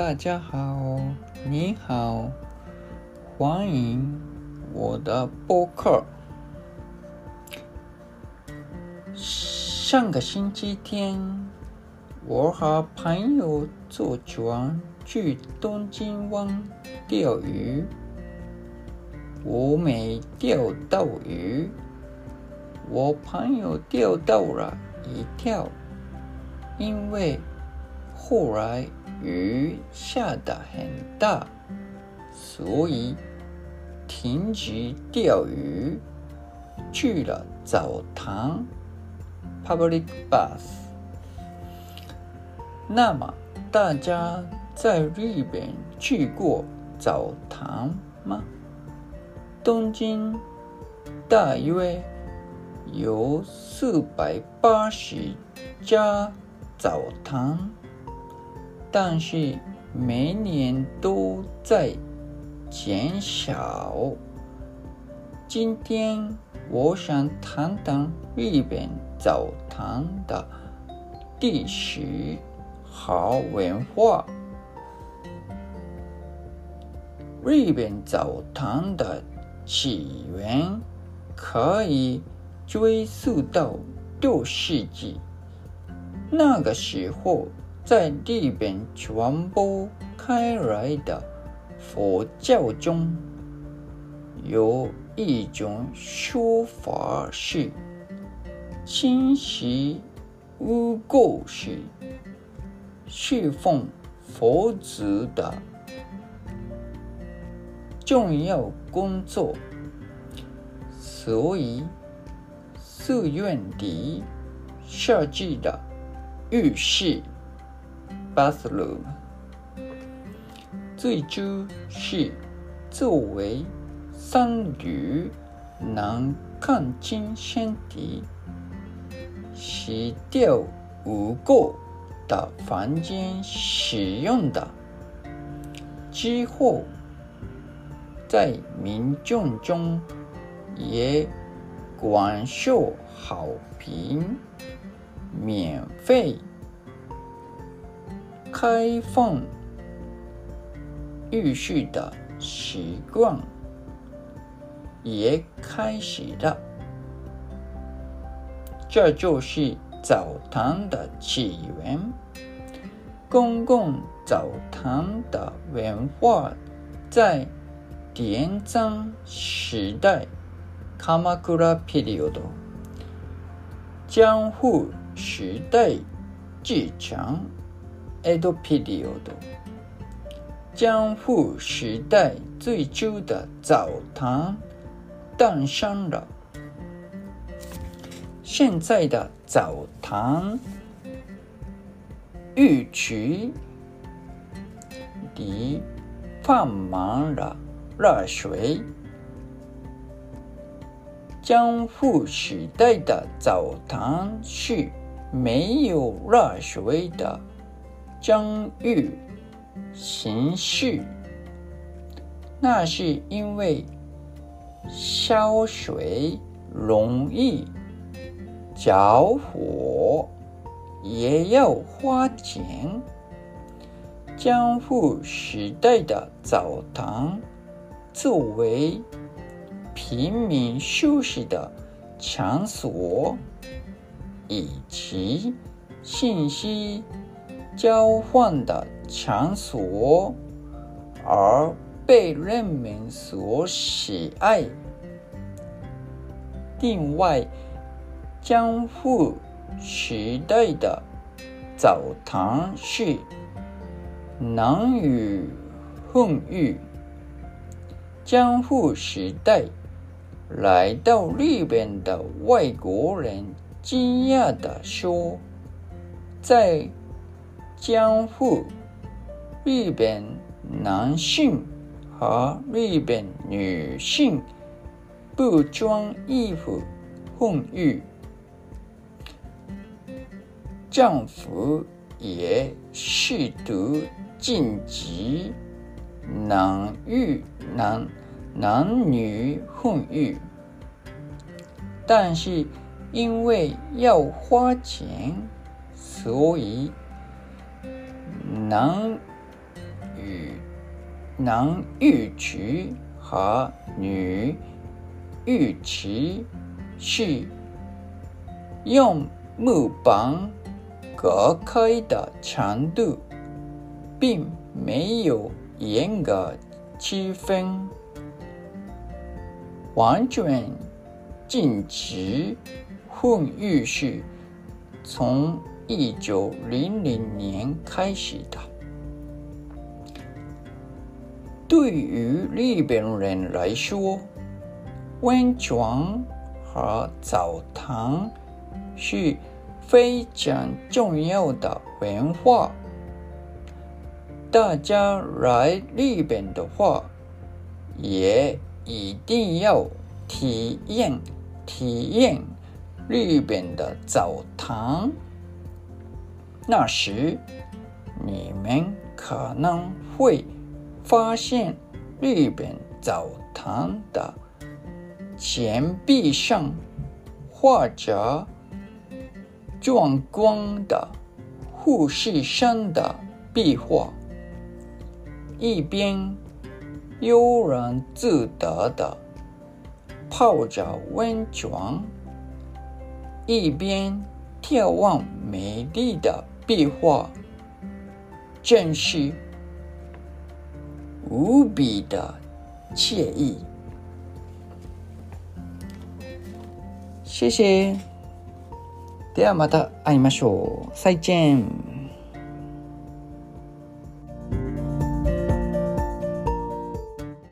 大家好，你好，欢迎我的播客。上个星期天，我和朋友坐船去东京湾钓鱼，我没钓到鱼，我朋友钓到了一条，因为后来。雨下得很大，所以停止钓鱼，去了澡堂 （public bath）。那么，大家在日本去过澡堂吗？东京大约有四百八十家澡堂。但是每年都在减少。今天我想谈谈日本澡堂的历史和文化。日本澡堂的起源可以追溯到六世纪，那个时候。在日本传播开来的佛教中，有一种说法是：清洗污垢是侍奉佛祖的重要工作，所以寺院里设计的浴室。bathroom，最初是作为僧侣能看清身体、洗掉污垢的房间使用的。之后，在民众中也广受好评，免费。开放浴室的习惯也开始了，这就是澡堂的起源。公共澡堂的文化在镰仓时代 （Kamakura period）、江户时代继承。Edo period，江户时代最初的澡堂诞生了。现在的澡堂浴池里放满了热水。江户时代的澡堂是没有热水的。疆域形式，那是因为烧水容易着火，也要花钱。江户时代的澡堂作为平民休息的场所，以及信息。交换的场所，而被人们所喜爱。另外，江户时代的澡堂是男女混浴。江户时代来到日本的外国人惊讶地说：“在。”江户，日本男性和日本女性不穿衣服混浴，丈夫也试图晋级男浴男男女混浴，但是因为要花钱，所以。男与男浴池和女浴池是用木板隔开的长度，并没有严格区分，完全禁止混浴是从一九零零年开始的。对于日本人来说，温泉和澡堂是非常重要的文化。大家来日本的话，也一定要体验体验日本的澡堂。那时，你们可能会。发现日本澡堂的墙壁上画着壮观的富士山的壁画，一边悠然自得的泡着温泉，一边眺望美丽的壁画，正是。无比的惬意，谢谢。ではまた会いましょう。再见。